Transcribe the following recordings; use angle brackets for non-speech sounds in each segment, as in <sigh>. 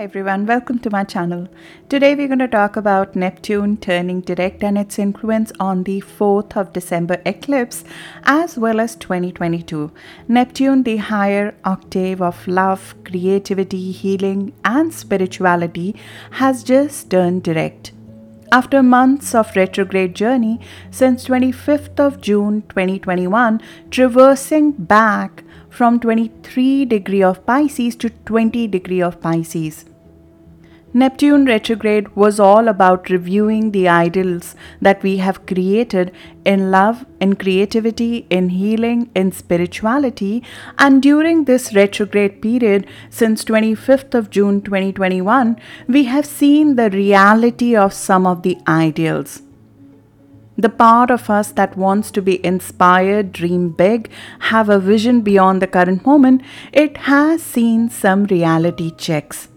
Hi everyone, welcome to my channel. Today we're going to talk about Neptune turning direct and its influence on the 4th of December eclipse as well as 2022. Neptune, the higher octave of love, creativity, healing, and spirituality, has just turned direct. After months of retrograde journey since 25th of June 2021, traversing back from 23 degree of Pisces to 20 degree of Pisces. Neptune retrograde was all about reviewing the ideals that we have created in love, in creativity, in healing, in spirituality. And during this retrograde period, since 25th of June 2021, we have seen the reality of some of the ideals. The part of us that wants to be inspired, dream big, have a vision beyond the current moment, it has seen some reality checks.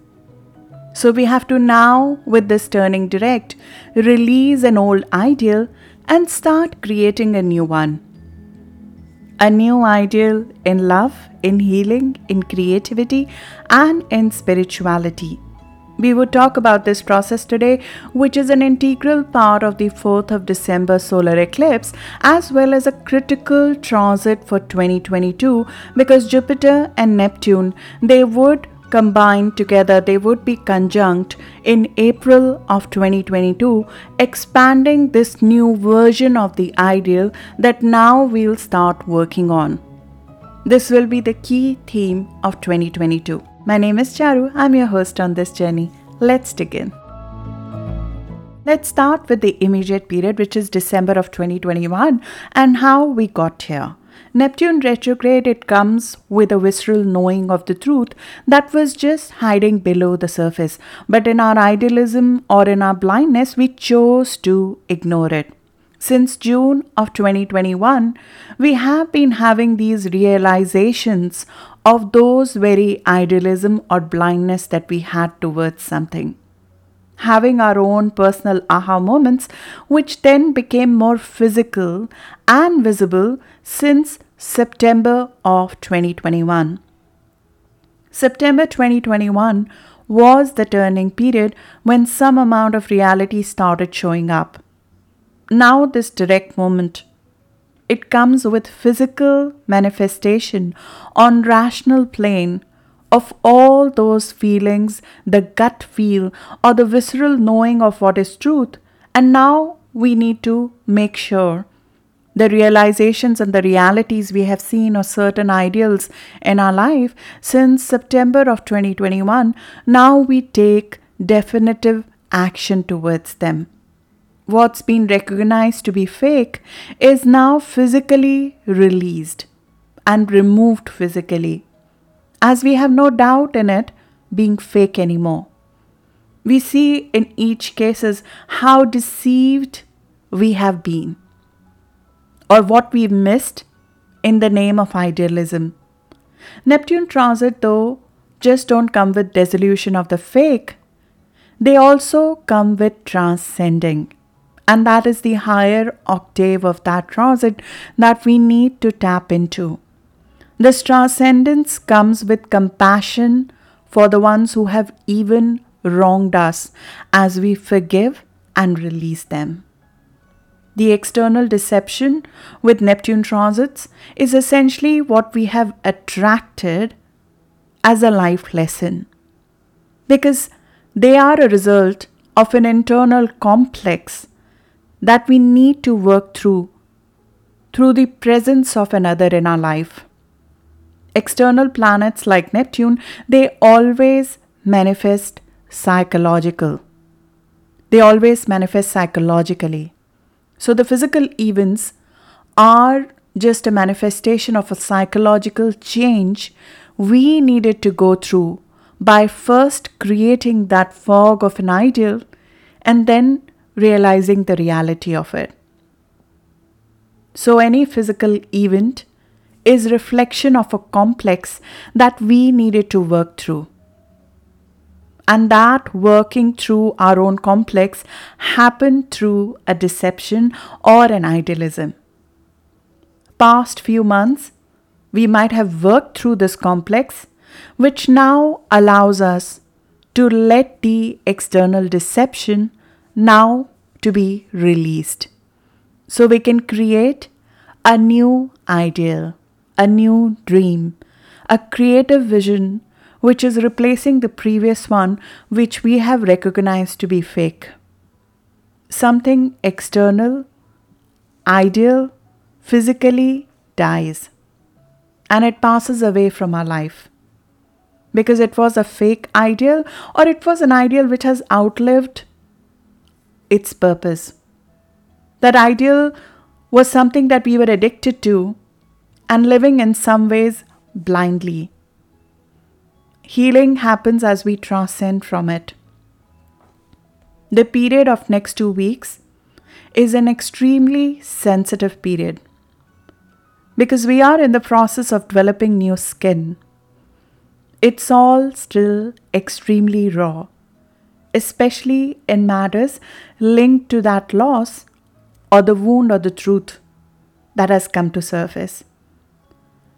So we have to now, with this turning direct, release an old ideal and start creating a new one. A new ideal in love, in healing, in creativity, and in spirituality. We would talk about this process today, which is an integral part of the 4th of December solar eclipse, as well as a critical transit for 2022 because Jupiter and Neptune they would combined together, they would be conjunct in April of 2022, expanding this new version of the ideal that now we'll start working on. This will be the key theme of 2022. My name is Charu, I'm your host on this journey. Let's dig in. Let's start with the immediate period, which is December of 2021, and how we got here. Neptune retrograde, it comes with a visceral knowing of the truth that was just hiding below the surface. But in our idealism or in our blindness, we chose to ignore it. Since June of 2021, we have been having these realizations of those very idealism or blindness that we had towards something having our own personal aha moments, which then became more physical and visible since September of 2021. September 2021 was the turning period when some amount of reality started showing up. Now, this direct moment, it comes with physical manifestation on rational plane of all those feelings, the gut feel or the visceral knowing of what is truth. And now we need to make sure the realizations and the realities we have seen of certain ideals in our life since September of 2021, now we take definitive action towards them. What's been recognized to be fake is now physically released and removed physically as we have no doubt in it being fake anymore. We see in each cases how deceived we have been or what we've missed in the name of idealism. Neptune transit though just don't come with dissolution of the fake. They also come with transcending. And that is the higher octave of that transit that we need to tap into. This transcendence comes with compassion for the ones who have even wronged us as we forgive and release them. The external deception with Neptune transits is essentially what we have attracted as a life lesson because they are a result of an internal complex that we need to work through through the presence of another in our life external planets like Neptune, they always manifest psychological. They always manifest psychologically. So the physical events are just a manifestation of a psychological change we needed to go through by first creating that fog of an ideal and then realizing the reality of it. So, any physical event is reflection of a complex that we needed to work through and that working through our own complex happened through a deception or an idealism past few months we might have worked through this complex which now allows us to let the external deception now to be released. So we can create a new ideal, a new dream, a creative vision which is replacing the previous one which we have recognized to be fake. Something external, ideal, physically dies and it passes away from our life because it was a fake ideal or it was an ideal which has outlived its purpose. That ideal was something that we were addicted to and living in some ways blindly. Healing happens as we transcend from it. The period of next 2 weeks is an extremely sensitive period because we are in the process of developing new skin it's all still extremely raw, especially in matters linked to that loss or the wound or the truth that has come to surface.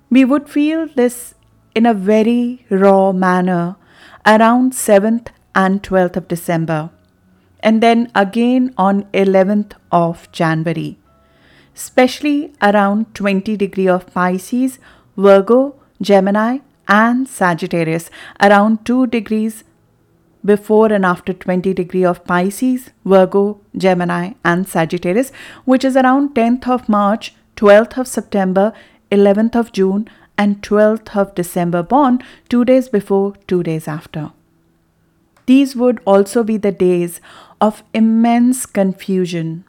We would feel this in a very raw manner around 7th and 12th of December, and then again on 11th of January, especially around 20 degree of Pisces, Virgo, Gemini, and Sagittarius. Around 2 degrees before and after 20 degree of Pisces, Virgo, Gemini and Sagittarius which is around 10th of March, 12th of September, 11th of June and 12th of December born 2 days before, 2 days after. These would also be the days of immense confusion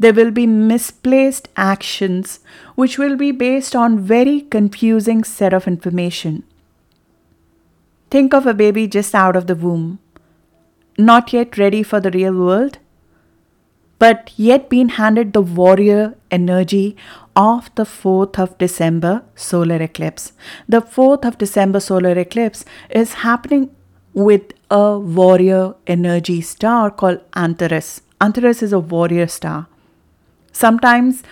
there will be misplaced actions which will be based on very confusing set of information. Think of a baby just out of the womb, not yet ready for the real world, but yet been handed the warrior energy of the 4th of December solar eclipse. The 4th of December solar eclipse is happening with a warrior energy star called Antares. Antares is a warrior star. Sometimes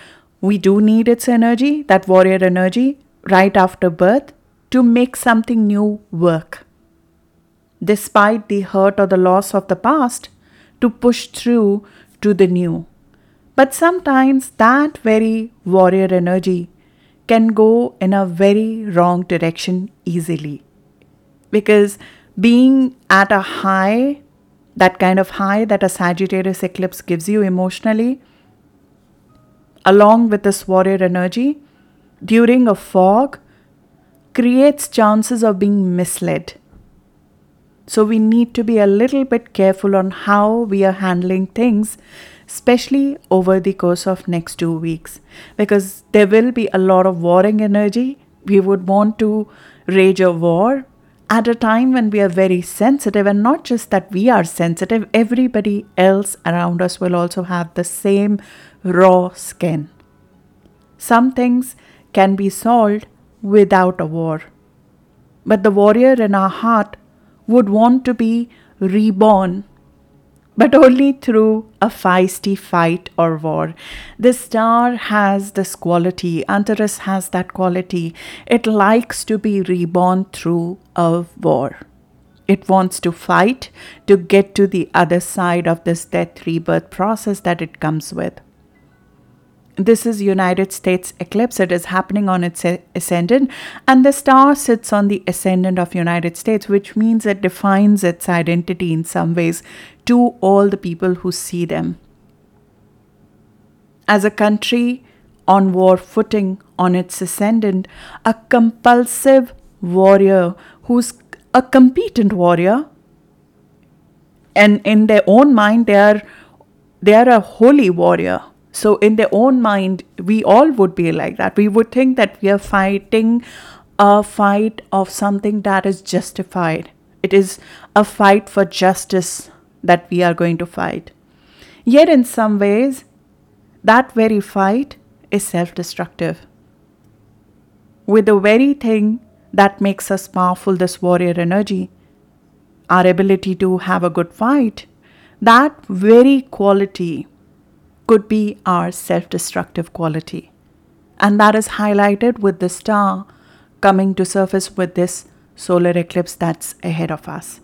we do need its energy, that warrior energy, right after birth to make something new work. Despite the hurt or the loss of the past, to push through to the new. But sometimes that very warrior energy can go in a very wrong direction easily. Because being at a high, that kind of high that a Sagittarius eclipse gives you emotionally, along with this warrior energy during a fog creates chances of being misled. So we need to be a little bit careful on how we are handling things, especially over the course of next two weeks, because there will be a lot of warring energy. We would want to rage a war at a time when we are very sensitive, and not just that we are sensitive, everybody else around us will also have the same raw skin. Some things can be solved without a war. But the warrior in our heart would want to be reborn, but only through a feisty fight or war. The star has this quality, Antares has that quality. It likes to be reborn through a war. It wants to fight to get to the other side of this death rebirth process that it comes with this is united states eclipse. It is happening on its ascendant and the star sits on the ascendant of united states which means it defines its identity in some ways to all the people who see them. As a country on war footing on its ascendant a compulsive warrior who's a competent warrior and in their own mind they are they are a holy warrior so, in their own mind, we all would be like that. We would think that we are fighting a fight of something that is justified. It is a fight for justice that we are going to fight. Yet, in some ways, that very fight is self destructive. With the very thing that makes us powerful, this warrior energy, our ability to have a good fight, that very quality could be our self destructive quality. And that is highlighted with the star coming to surface with this solar eclipse that's ahead of us.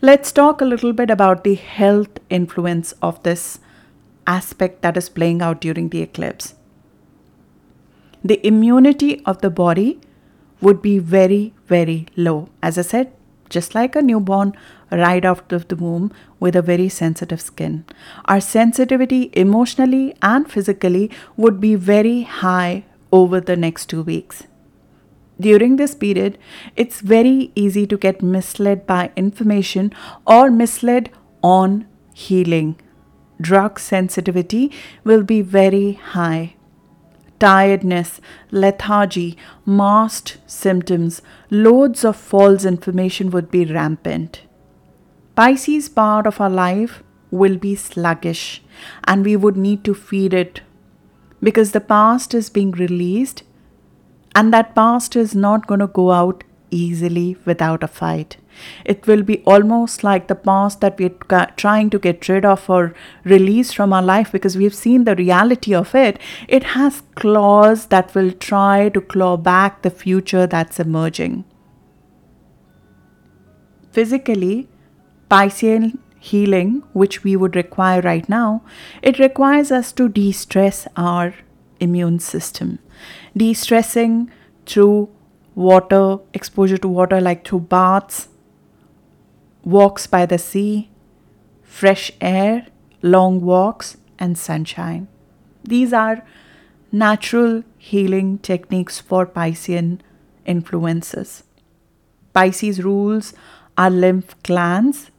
Let's talk a little bit about the health influence of this aspect that is playing out during the eclipse. The immunity of the body would be very, very low. As I said, just like a newborn right out of the womb with a very sensitive skin. Our sensitivity emotionally and physically would be very high over the next two weeks. During this period, it's very easy to get misled by information or misled on healing. Drug sensitivity will be very high tiredness, lethargy, masked symptoms, loads of false information would be rampant. Pisces part of our life will be sluggish and we would need to feed it because the past is being released and that past is not going to go out easily without a fight. It will be almost like the past that we're trying to get rid of or release from our life because we've seen the reality of it. It has claws that will try to claw back the future that's emerging. Physically, Piscean healing, which we would require right now, it requires us to de stress our immune system. De stressing through water, exposure to water, like through baths, walks by the sea, fresh air, long walks, and sunshine. These are natural healing techniques for Piscean influences. Pisces rules our lymph glands,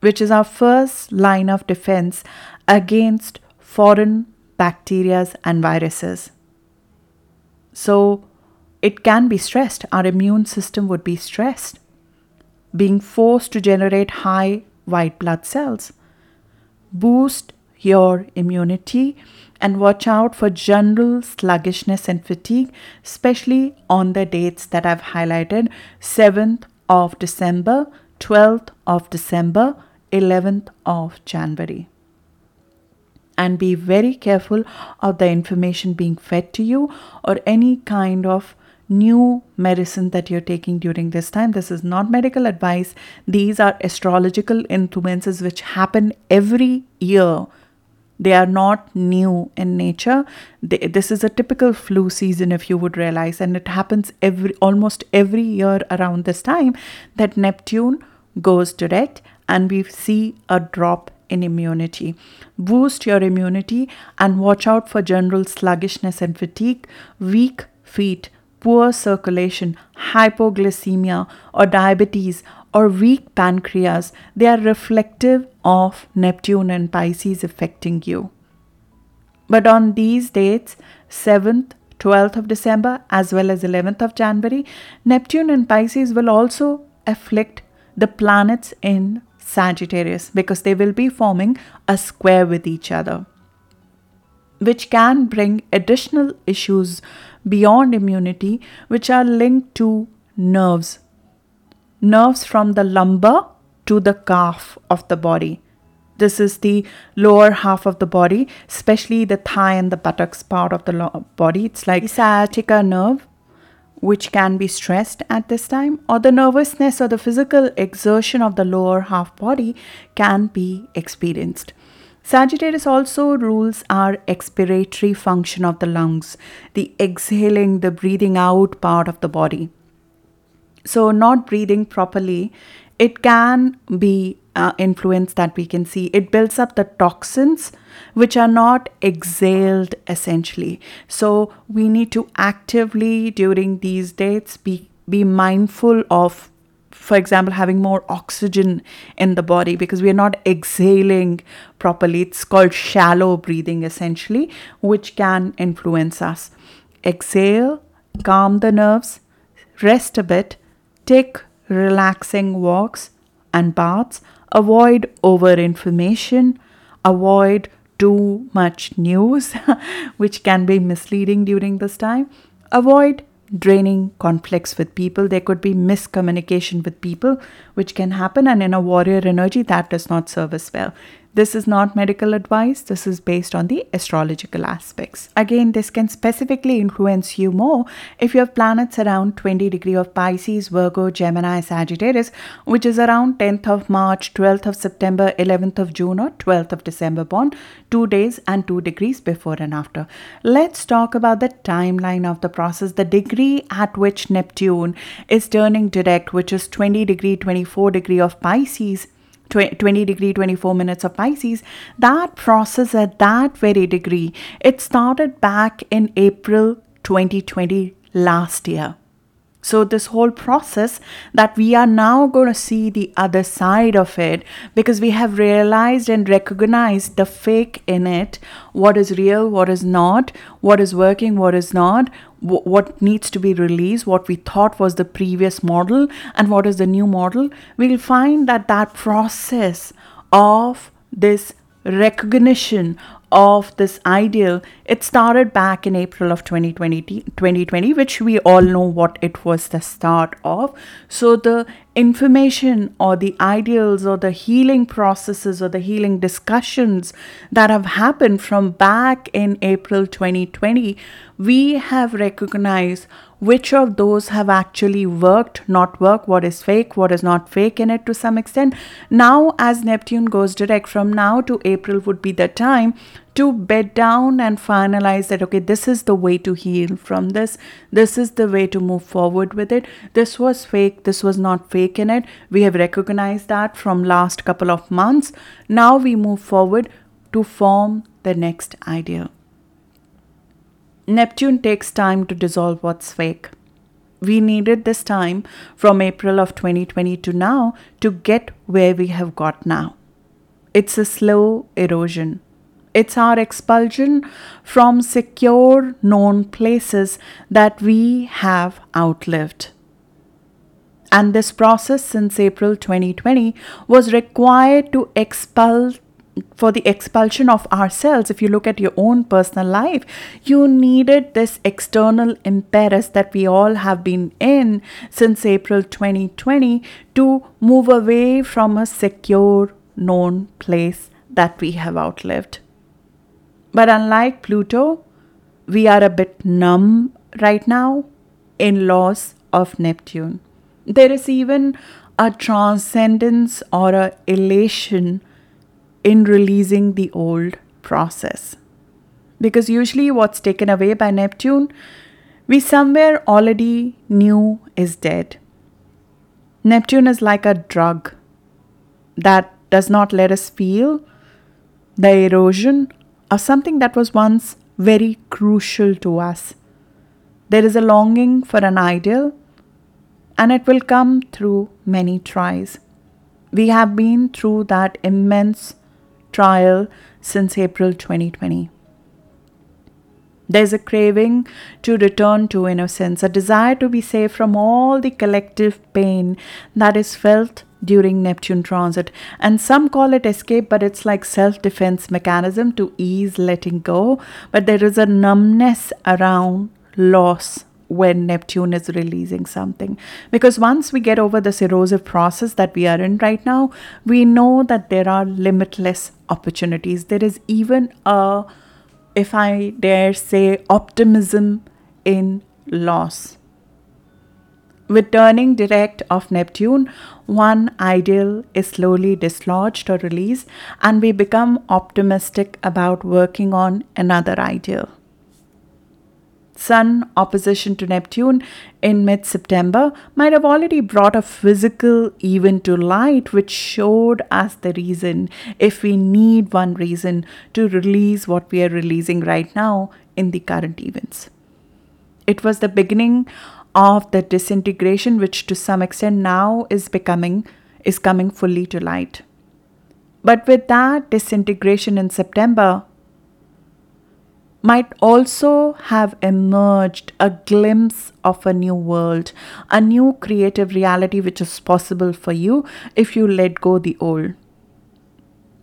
which is our first line of defense against foreign bacteria and viruses. So, it can be stressed. Our immune system would be stressed being forced to generate high white blood cells. Boost your immunity and watch out for general sluggishness and fatigue, especially on the dates that I've highlighted 7th of December, 12th of December, 11th of January. And be very careful of the information being fed to you or any kind of new medicine that you're taking during this time. This is not medical advice. These are astrological influences which happen every year. They are not new in nature. This is a typical flu season, if you would realize, and it happens every almost every year around this time that Neptune goes direct, and we see a drop in immunity. Boost your immunity and watch out for general sluggishness and fatigue, weak feet, poor circulation, hypoglycemia, or diabetes, or weak pancreas, they are reflective of Neptune and Pisces affecting you. But on these dates, 7th, 12th of December, as well as 11th of January, Neptune and Pisces will also afflict the planets in Sagittarius because they will be forming a square with each other, which can bring additional issues beyond immunity, which are linked to nerves. Nerves from the lumbar to the calf of the body. This is the lower half of the body, especially the thigh and the buttocks part of the body. It's like sciatica nerve, which can be stressed at this time, or the nervousness or the physical exertion of the lower half body can be experienced. Sagittarius also rules our expiratory function of the lungs, the exhaling, the breathing out part of the body. So, not breathing properly, it can be uh, influence that we can see. It builds up the toxins which are not exhaled essentially. So, we need to actively during these dates be be mindful of for example, having more oxygen in the body because we are not exhaling properly. It's called shallow breathing, essentially, which can influence us. Exhale, calm the nerves, rest a bit, take relaxing walks and baths, avoid over information, avoid too much news, <laughs> which can be misleading during this time, avoid draining conflicts with people. There could be miscommunication with people, which can happen. And in a warrior energy, that does not serve us well. This is not medical advice, this is based on the astrological aspects. Again, this can specifically influence you more if you have planets around 20 degree of Pisces, Virgo, Gemini, Sagittarius, which is around 10th of March, 12th of September, 11th of June, or 12th of December born, two days and two degrees before and after. Let's talk about the timeline of the process, the degree at which Neptune is turning direct, which is 20 degree, 24 degree of Pisces 20 degree 24 minutes of pisces that process at that very degree it started back in april 2020 last year. So, this whole process that we are now going to see the other side of it because we have realized and recognized the fake in it what is real, what is not, what is working, what is not, what needs to be released, what we thought was the previous model, and what is the new model. We'll find that that process of this recognition of this ideal it started back in april of 2020 2020 which we all know what it was the start of so the information or the ideals or the healing processes or the healing discussions that have happened from back in april 2020 we have recognized which of those have actually worked, not worked, what is fake, what is not fake in it to some extent. Now, as Neptune goes direct from now to April, would be the time to bed down and finalize that okay this is the way to heal from this this is the way to move forward with it this was fake this was not fake in it we have recognized that from last couple of months now we move forward to form the next idea Neptune takes time to dissolve what's fake. We needed this time from April of 2020 to now to get where we have got now. It's a slow erosion. It's our expulsion from secure, known places that we have outlived. And this process since April 2020 was required to expel for the expulsion of ourselves, if you look at your own personal life, you needed this external imperus that we all have been in since April 2020 to move away from a secure, known place that we have outlived. But unlike Pluto, we are a bit numb right now in loss of Neptune. There is even a transcendence or a elation in releasing the old process. Because usually, what's taken away by Neptune, we somewhere already knew is dead. Neptune is like a drug that does not let us feel the erosion of something that was once very crucial to us. There is a longing for an ideal, and it will come through many tries. We have been through that immense trial since April 2020. There's a craving to return to innocence, a desire to be safe from all the collective pain that is felt during Neptune transit. And some call it escape, but it's like self-defense mechanism to ease letting go. But there is a numbness around loss when Neptune is releasing something. Because once we get over this erosive process that we are in right now, we know that there are limitless opportunities. There is even a, if I dare say, optimism in loss. With turning direct of Neptune, one ideal is slowly dislodged or released, and we become optimistic about working on another ideal. Sun opposition to Neptune in mid September might have already brought a physical event to light, which showed us the reason, if we need one reason, to release what we are releasing right now in the current events. It was the beginning of the disintegration, which to some extent now is becoming is coming fully to light. But with that disintegration in September, might also have emerged a glimpse of a new world, a new creative reality which is possible for you if you let go the old.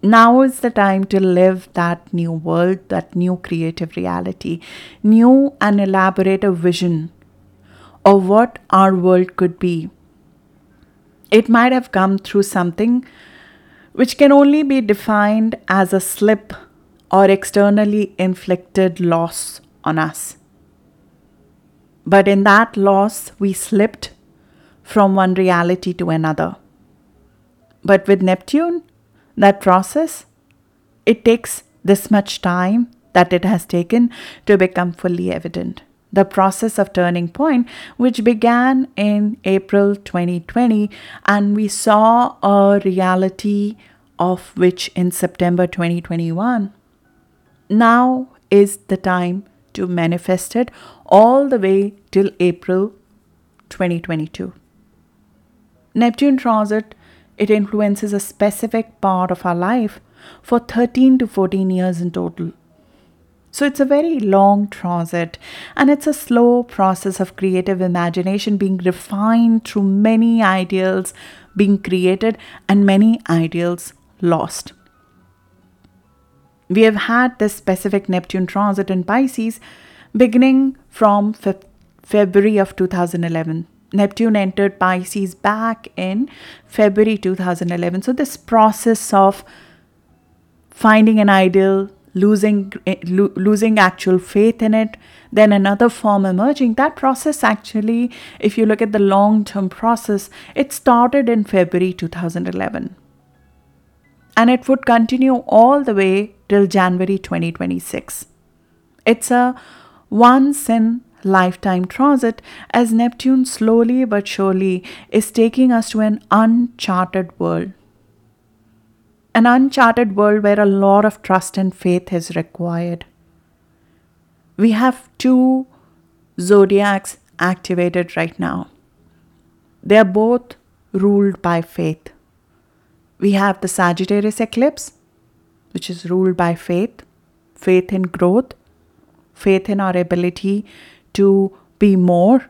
Now is the time to live that new world, that new creative reality, new and elaborate a vision of what our world could be. It might have come through something which can only be defined as a slip or externally inflicted loss on us. But in that loss, we slipped from one reality to another. But with Neptune, that process, it takes this much time that it has taken to become fully evident. The process of turning point, which began in April 2020, and we saw a reality of which in September 2021. Now is the time to manifest it all the way till April 2022. Neptune transit it influences a specific part of our life for 13 to 14 years in total. So it's a very long transit and it's a slow process of creative imagination being refined through many ideals being created and many ideals lost. We have had this specific Neptune transit in Pisces beginning from fe- February of 2011. Neptune entered Pisces back in February 2011. So, this process of finding an ideal, losing, eh, lo- losing actual faith in it, then another form emerging, that process actually, if you look at the long term process, it started in February 2011 and it would continue all the way till January 2026. It's a once in lifetime transit as Neptune slowly but surely is taking us to an uncharted world. An uncharted world where a lot of trust and faith is required. We have two zodiacs activated right now. They are both ruled by faith. We have the Sagittarius eclipse, which is ruled by faith, faith in growth, faith in our ability to be more.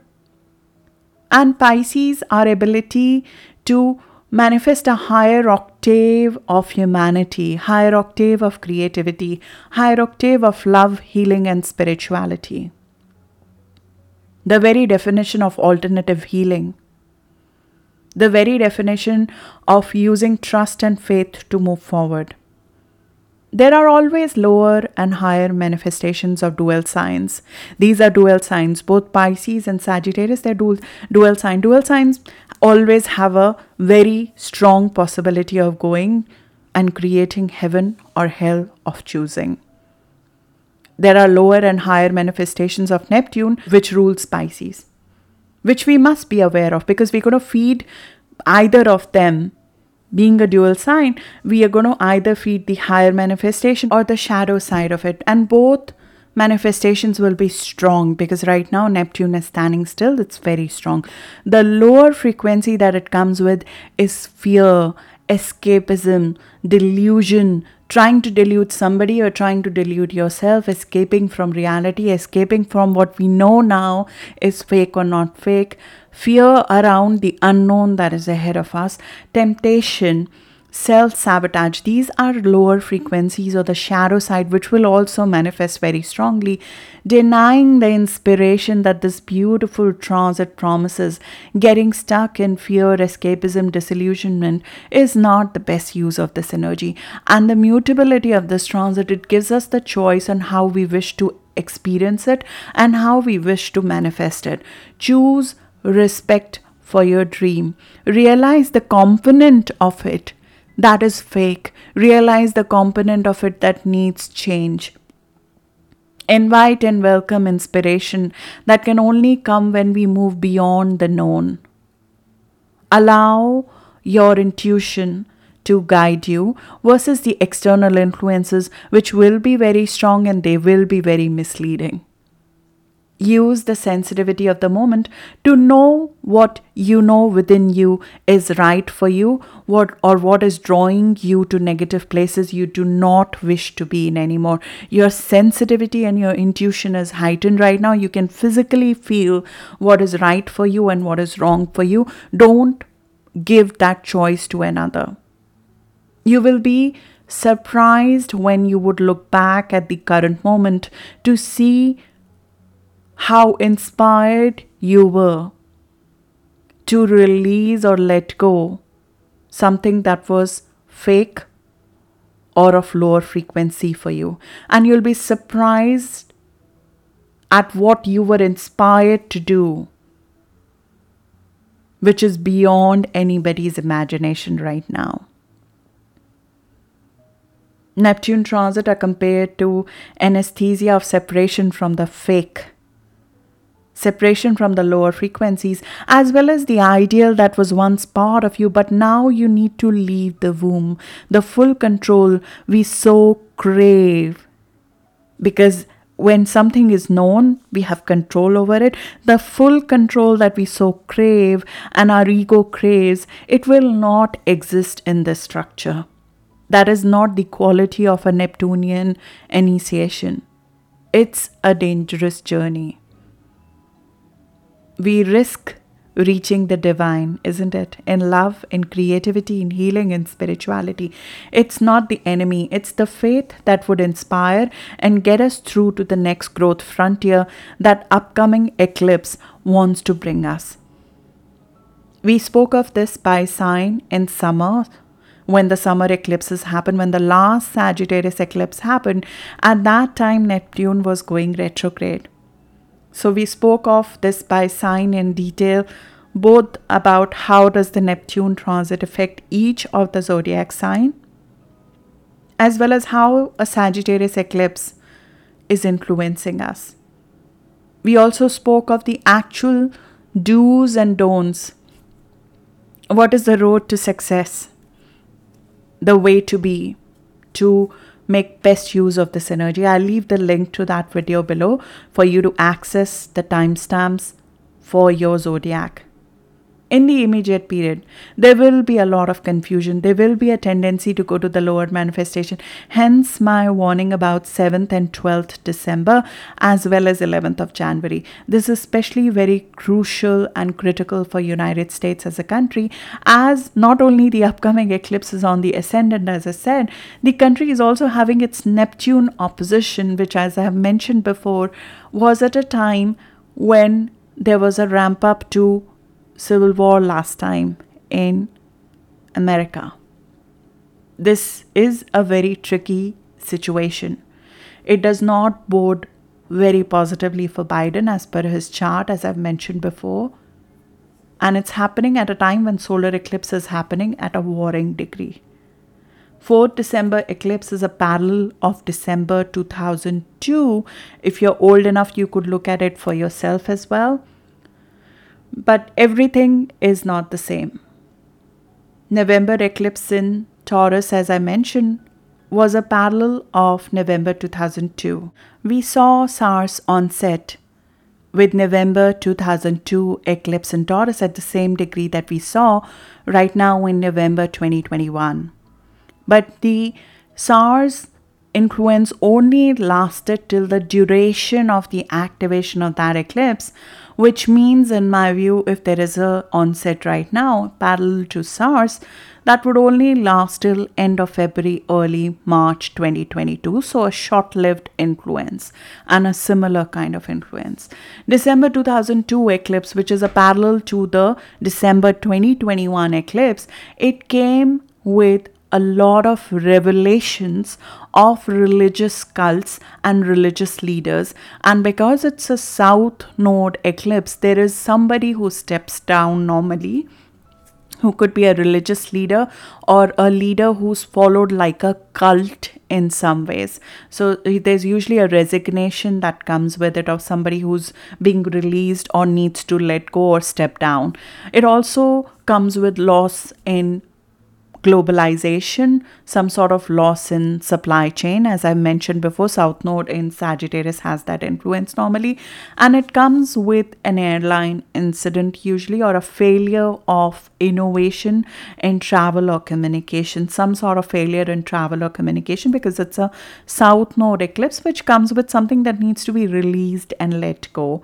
And Pisces, our ability to manifest a higher octave of humanity, higher octave of creativity, higher octave of love, healing, and spirituality. The very definition of alternative healing the very definition of using trust and faith to move forward. There are always lower and higher manifestations of dual signs. These are dual signs, both Pisces and Sagittarius, they're dual, dual sign. Dual signs always have a very strong possibility of going and creating heaven or hell of choosing. There are lower and higher manifestations of Neptune, which rules Pisces which we must be aware of because we're going to feed either of them. Being a dual sign, we are going to either feed the higher manifestation or the shadow side of it. And both manifestations will be strong because right now Neptune is standing still, it's very strong. The lower frequency that it comes with is fear, escapism, delusion, trying to delude somebody or trying to delude yourself, escaping from reality, escaping from what we know now is fake or not fake, fear around the unknown that is ahead of us, temptation self sabotage. These are lower frequencies or the shadow side, which will also manifest very strongly. Denying the inspiration that this beautiful transit promises, getting stuck in fear, escapism, disillusionment is not the best use of this energy. And the mutability of this transit, it gives us the choice on how we wish to experience it and how we wish to manifest it. Choose respect for your dream. Realize the component of it that is fake. Realize the component of it that needs change. Invite and welcome inspiration that can only come when we move beyond the known. Allow your intuition to guide you versus the external influences, which will be very strong and they will be very misleading use the sensitivity of the moment to know what you know within you is right for you what or what is drawing you to negative places you do not wish to be in anymore. Your sensitivity and your intuition is heightened right now. You can physically feel what is right for you and what is wrong for you. Don't give that choice to another. You will be surprised when you would look back at the current moment to see how inspired you were to release or let go something that was fake or of lower frequency for you. And you'll be surprised at what you were inspired to do, which is beyond anybody's imagination right now. Neptune transit are compared to anesthesia of separation from the fake, separation from the lower frequencies, as well as the ideal that was once part of you, but now you need to leave the womb, the full control we so crave. Because when something is known, we have control over it. The full control that we so crave and our ego craves, it will not exist in this structure. That is not the quality of a Neptunian initiation. It's a dangerous journey. We risk reaching the divine, isn't it? In love, in creativity, in healing, in spirituality. It's not the enemy, it's the faith that would inspire and get us through to the next growth frontier that upcoming eclipse wants to bring us. We spoke of this by sign in summer when the summer eclipses happened, when the last Sagittarius eclipse happened, at that time Neptune was going retrograde. So we spoke of this by sign in detail, both about how does the Neptune transit affect each of the zodiac sign, as well as how a Sagittarius eclipse is influencing us. We also spoke of the actual do's and don'ts. What is the road to success? the way to be to make best use of this energy. I'll leave the link to that video below for you to access the timestamps for your zodiac in the immediate period, there will be a lot of confusion. There will be a tendency to go to the lower manifestation. Hence, my warning about 7th and 12th December, as well as 11th of January. This is especially very crucial and critical for United States as a country, as not only the upcoming eclipse is on the ascendant, as I said, the country is also having its Neptune opposition, which, as I have mentioned before, was at a time when there was a ramp up to civil war last time in America. This is a very tricky situation. It does not bode very positively for Biden as per his chart, as I've mentioned before. And it's happening at a time when solar eclipse is happening at a warring degree. 4th December eclipse is a parallel of December 2002. If you're old enough, you could look at it for yourself as well but everything is not the same. November eclipse in Taurus, as I mentioned, was a parallel of November 2002. We saw SARS onset with November 2002 eclipse in Taurus at the same degree that we saw right now in November 2021. But the SARS influence only lasted till the duration of the activation of that eclipse which means in my view if there is a onset right now parallel to SARS that would only last till end of February early March 2022 so a short-lived influence and a similar kind of influence. December 2002 eclipse which is a parallel to the December 2021 eclipse it came with a lot of revelations of religious cults and religious leaders. And because it's a south node eclipse, there is somebody who steps down normally who could be a religious leader or a leader who's followed like a cult in some ways. So uh, there's usually a resignation that comes with it of somebody who's being released or needs to let go or step down. It also comes with loss in globalization, some sort of loss in supply chain. As I mentioned before, South Node in Sagittarius has that influence normally. And it comes with an airline incident, usually, or a failure of innovation in travel or communication, some sort of failure in travel or communication, because it's a South Node eclipse, which comes with something that needs to be released and let go.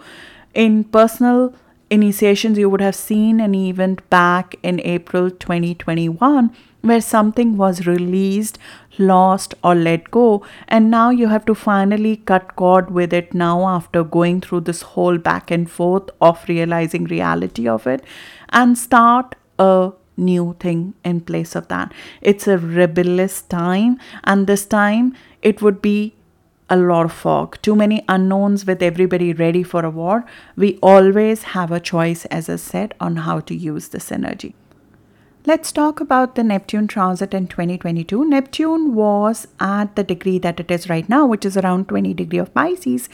In personal initiations, you would have seen an event back in April 2021 where something was released, lost, or let go, and now you have to finally cut cord with it now after going through this whole back and forth of realizing reality of it and start a new thing in place of that. It's a rebellious time, and this time it would be a lot of fog, too many unknowns with everybody ready for a war. We always have a choice, as I said, on how to use this energy. Let's talk about the Neptune transit in 2022. Neptune was at the degree that it is right now, which is around 20 degree of Pisces,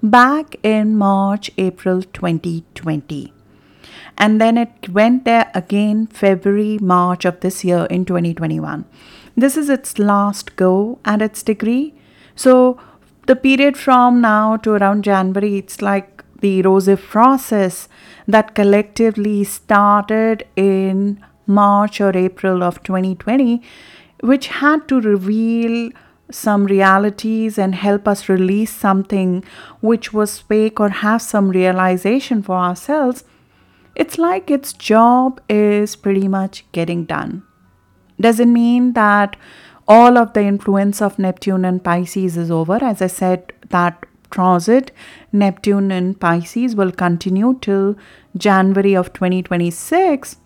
back in March, April 2020. And then it went there again February, March of this year in 2021. This is its last go at its degree. So the period from now to around January, it's like the erosive process that collectively started in March or April of 2020, which had to reveal some realities and help us release something which was fake or have some realization for ourselves, it's like its job is pretty much getting done. Doesn't mean that all of the influence of Neptune and Pisces is over. As I said, that transit, Neptune and Pisces will continue till January of 2026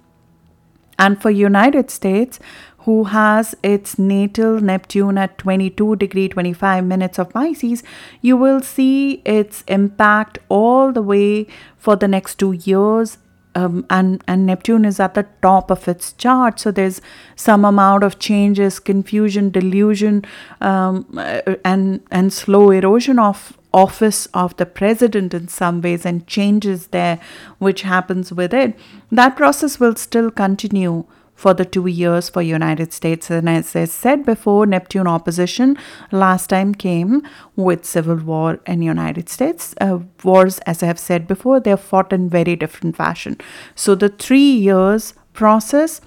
and for united states who has its natal neptune at 22 degree 25 minutes of pisces you will see its impact all the way for the next 2 years um, and and Neptune is at the top of its chart. So there's some amount of changes, confusion, delusion, um, and and slow erosion of office of the president in some ways and changes there which happens with it that process will still continue for the two years for united states. And as i said before neptune opposition last time came with civil war in united states. Uh, wars as i have said before they're fought in very different fashion. So the three years process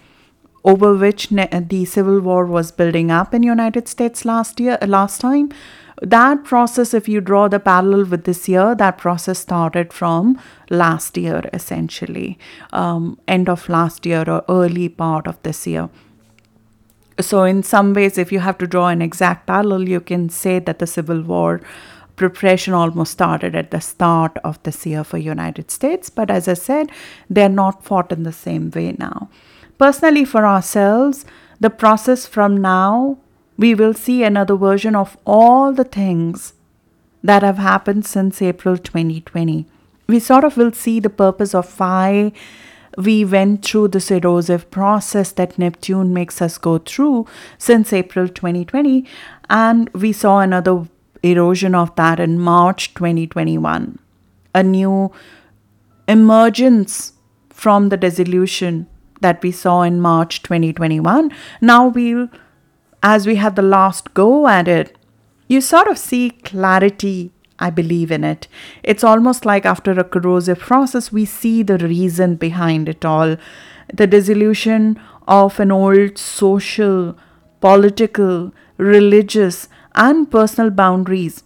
over which ne- the civil war was building up in united states last year last time that process, if you draw the parallel with this year, that process started from last year essentially, um, end of last year or early part of this year. So, in some ways, if you have to draw an exact parallel, you can say that the Civil War preparation almost started at the start of this year for United States. But as I said, they're not fought in the same way now. Personally, for ourselves, the process from now we will see another version of all the things that have happened since April 2020. We sort of will see the purpose of why we went through this erosive process that Neptune makes us go through since April 2020, and we saw another erosion of that in March 2021. A new emergence from the dissolution that we saw in March 2021. Now we'll as we had the last go at it, you sort of see clarity. I believe in it. It's almost like after a corrosive process, we see the reason behind it all. The dissolution of an old social, political, religious, and personal boundaries,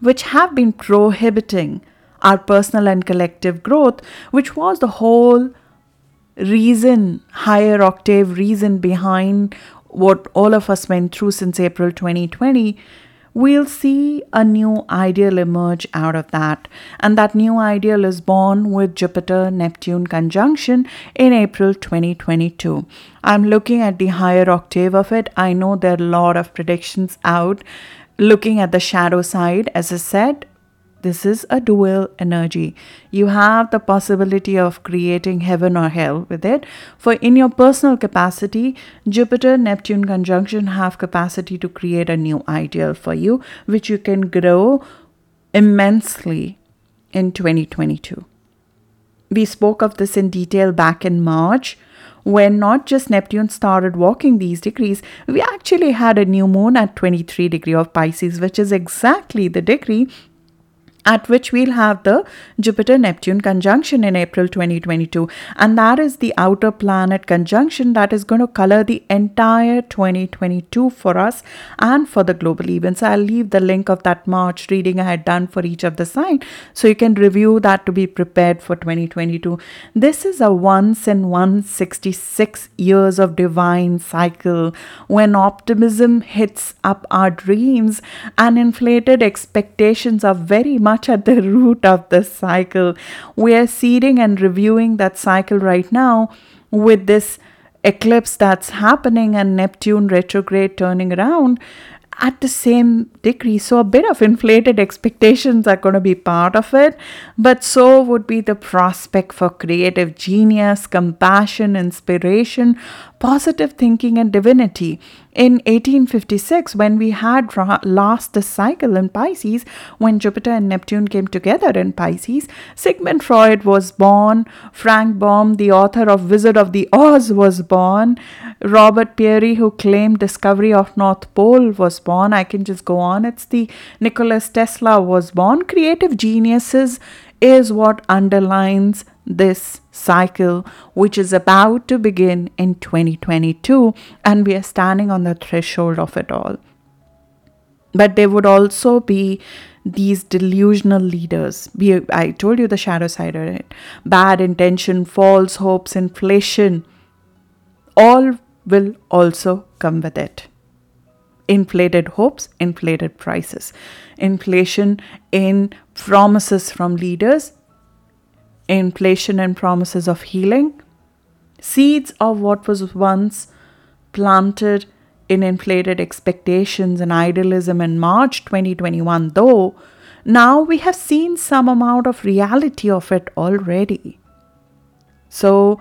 which have been prohibiting our personal and collective growth, which was the whole reason, higher octave reason behind what all of us went through since April 2020, we'll see a new ideal emerge out of that. And that new ideal is born with Jupiter Neptune conjunction in April 2022. I'm looking at the higher octave of it. I know there are a lot of predictions out. Looking at the shadow side, as I said, this is a dual energy. You have the possibility of creating heaven or hell with it. For in your personal capacity, Jupiter Neptune conjunction have capacity to create a new ideal for you, which you can grow immensely in 2022. We spoke of this in detail back in March when not just Neptune started walking these degrees, we actually had a new moon at 23 degree of Pisces, which is exactly the degree at which we'll have the Jupiter Neptune conjunction in April 2022. And that is the outer planet conjunction that is going to color the entire 2022 for us and for the global events. I'll leave the link of that March reading I had done for each of the sign so you can review that to be prepared for 2022. This is a once in 166 years of divine cycle when optimism hits up our dreams and inflated expectations are very much much at the root of this cycle. We are seeding and reviewing that cycle right now with this eclipse that's happening and Neptune retrograde turning around at the same degree. So, a bit of inflated expectations are going to be part of it, but so would be the prospect for creative genius, compassion, inspiration, positive thinking, and divinity. In 1856, when we had lost the cycle in Pisces, when Jupiter and Neptune came together in Pisces, Sigmund Freud was born, Frank Baum, the author of Wizard of the Oz, was born, Robert Peary, who claimed discovery of North Pole, was born. I can just go on. It's the Nicholas Tesla was born. Creative geniuses is what underlines this cycle, which is about to begin in 2022, and we are standing on the threshold of it all. But there would also be these delusional leaders. We, I told you the shadow side of it. Bad intention, false hopes, inflation, all will also come with it. Inflated hopes, inflated prices, inflation in promises from leaders, inflation in promises of healing, seeds of what was once planted in inflated expectations and idealism in March 2021, though now we have seen some amount of reality of it already. So,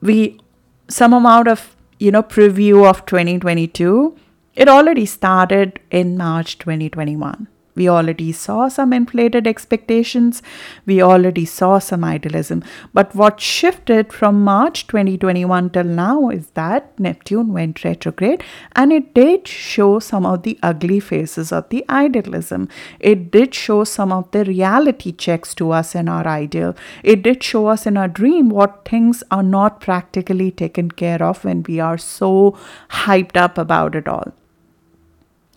we some amount of you know preview of 2022 it already started in March 2021 we already saw some inflated expectations. We already saw some idealism. But what shifted from March 2021 till now is that Neptune went retrograde and it did show some of the ugly faces of the idealism. It did show some of the reality checks to us in our ideal. It did show us in our dream what things are not practically taken care of when we are so hyped up about it all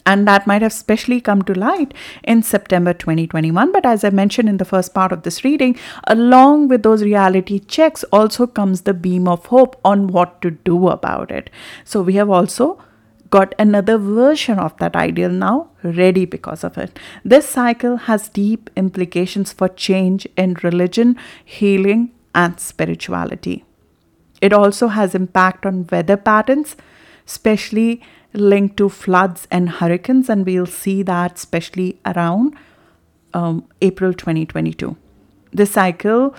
and that might have specially come to light in September 2021. But as I mentioned in the first part of this reading, along with those reality checks also comes the beam of hope on what to do about it. So we have also got another version of that ideal now ready because of it. This cycle has deep implications for change in religion, healing, and spirituality. It also has impact on weather patterns, especially linked to floods and hurricanes, and we'll see that especially around um, April 2022. The cycle,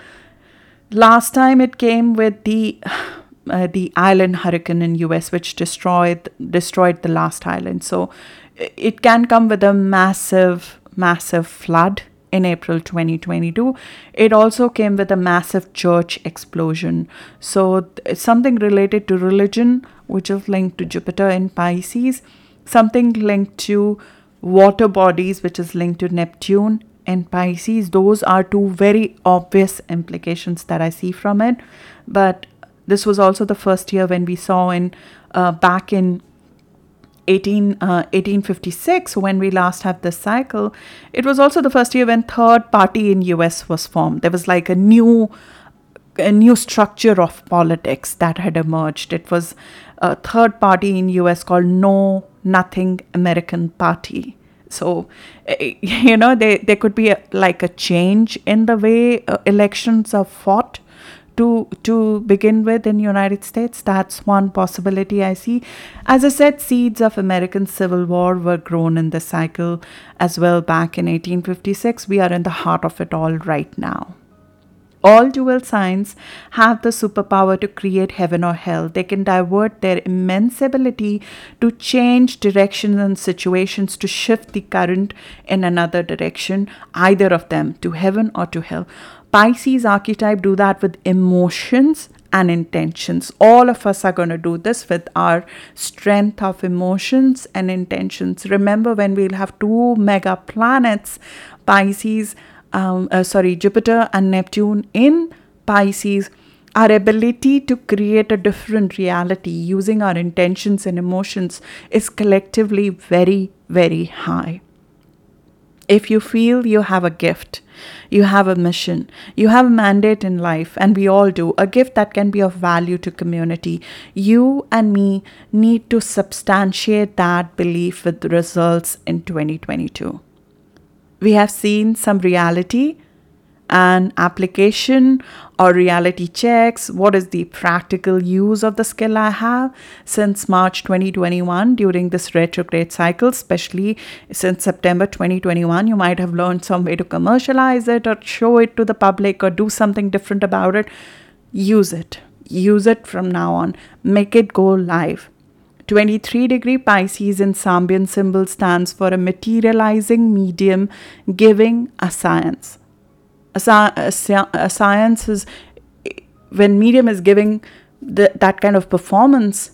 last time it came with the uh, the island hurricane in US, which destroyed destroyed the last island. So it can come with a massive, massive flood in April 2022. It also came with a massive church explosion. So, something related to religion, which is linked to Jupiter in Pisces, something linked to water bodies, which is linked to Neptune in Pisces. Those are two very obvious implications that I see from it. But this was also the first year when we saw in uh, back in 18, uh, 1856 when we last had this cycle it was also the first year when third party in us was formed there was like a new a new structure of politics that had emerged it was a third party in us called Know Nothing american party so eh, <laughs> you know there, there could be a, like a change in the way uh, elections are fought to to begin with in United States. That's one possibility I see. As I said, seeds of American Civil War were grown in this cycle as well back in 1856. We are in the heart of it all right now. All dual signs have the superpower to create heaven or hell. They can divert their immense ability to change directions and situations to shift the current in another direction, either of them, to heaven or to hell. Pisces archetype do that with emotions and intentions. All of us are going to do this with our strength of emotions and intentions. Remember, when we'll have two mega planets, Pisces, um, uh, sorry, Jupiter and Neptune in Pisces, our ability to create a different reality using our intentions and emotions is collectively very, very high. If you feel you have a gift, you have a mission, you have a mandate in life, and we all do, a gift that can be of value to community, you and me need to substantiate that belief with results in 2022. We have seen some reality and application or reality checks. What is the practical use of the skill i have since march 2021 during this retrograde cycle especially since september 2021 you might have learned some way to commercialize it or show it to the public or do something different about it. Use it. Use it from now on. Make it go live 23 degree Pisces in Sabian symbol stands for a materializing medium giving a seance. A, a, a seance is when medium is giving the, that kind of performance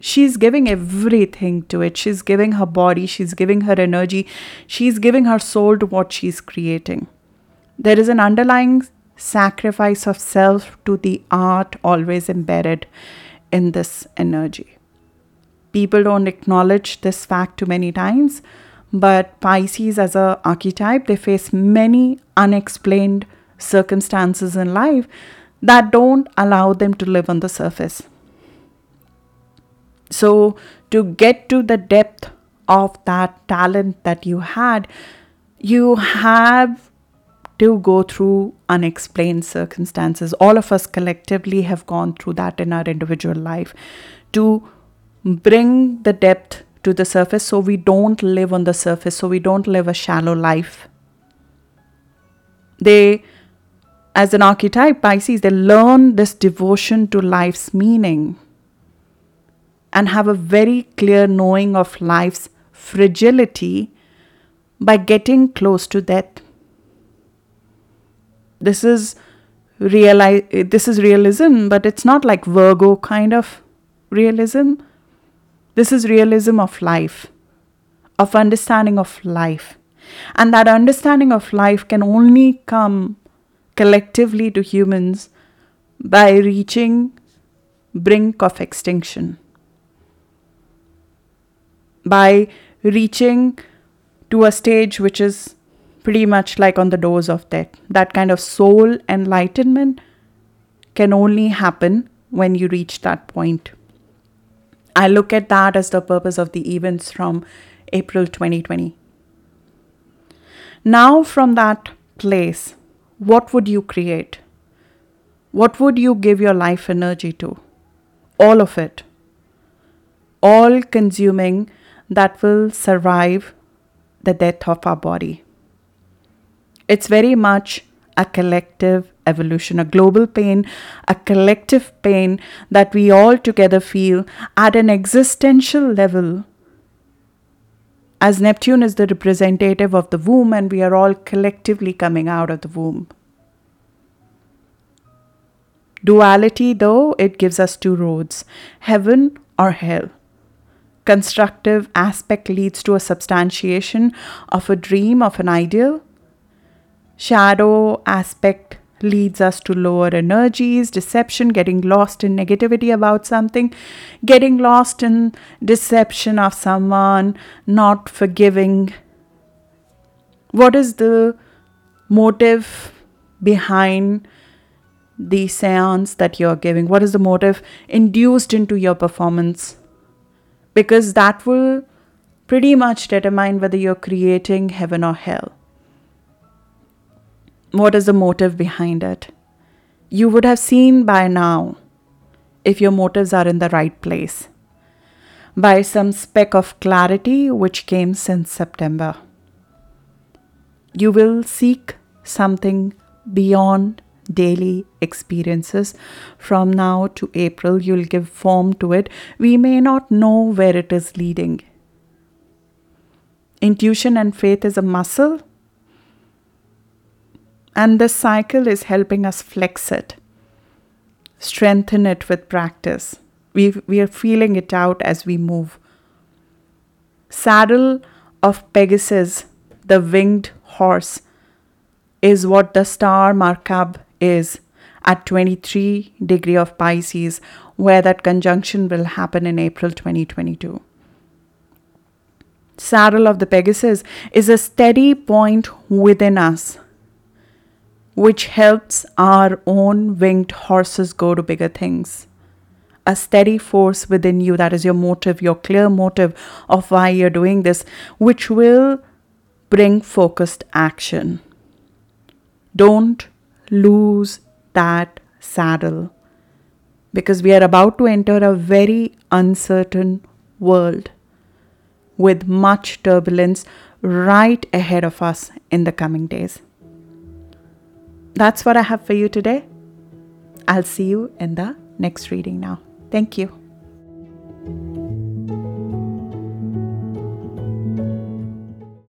she's giving everything to it. She's giving her body she's giving her energy she's giving her soul to what she's creating. There is an underlying sacrifice of self to the art always embedded in this energy people don't acknowledge this fact too many times but Pisces, as a archetype, they face many unexplained circumstances in life that don't allow them to live on the surface. So, to get to the depth of that talent that you had, you have to go through unexplained circumstances. All of us collectively have gone through that in our individual life to bring the depth to the surface so we don't live on the surface, so we don't live a shallow life. They, as an archetype, Pisces, they learn this devotion to life's meaning and have a very clear knowing of life's fragility by getting close to death. This is reali- this is realism, but it's not like Virgo kind of realism this is realism of life, of understanding of life. And that understanding of life can only come collectively to humans by reaching brink of extinction. By reaching to a stage which is pretty much like on the doors of death. That kind of soul enlightenment can only happen when you reach that point. I look at that as the purpose of the events from April 2020. Now, from that place, what would you create? What would you give your life energy to? All of it. All consuming that will survive the death of our body. It's very much a collective evolution, a global pain, a collective pain that we all together feel at an existential level. As Neptune is the representative of the womb, and we are all collectively coming out of the womb. Duality, though, it gives us two roads heaven or hell. Constructive aspect leads to a substantiation of a dream, of an ideal. Shadow aspect leads us to lower energies, deception, getting lost in negativity about something, getting lost in deception of someone, not forgiving. What is the motive behind the seance that you're giving? What is the motive induced into your performance? Because that will pretty much determine whether you're creating heaven or hell. What is the motive behind it? You would have seen by now if your motives are in the right place by some speck of clarity which came since September. You will seek something beyond daily experiences. From now to April, you'll give form to it. We may not know where it is leading. Intuition and faith is a muscle and this cycle is helping us flex it, strengthen it with practice. We, we are feeling it out as we move. Saddle of Pegasus, the winged horse, is what the star Markab is at 23 degree of Pisces, where that conjunction will happen in April 2022. Saddle of the Pegasus is a steady point within us which helps our own winged horses go to bigger things. A steady force within you, that is your motive, your clear motive of why you're doing this, which will bring focused action. Don't lose that saddle because we are about to enter a very uncertain world with much turbulence right ahead of us in the coming days that's what I have for you today. I'll see you in the next reading now. Thank you.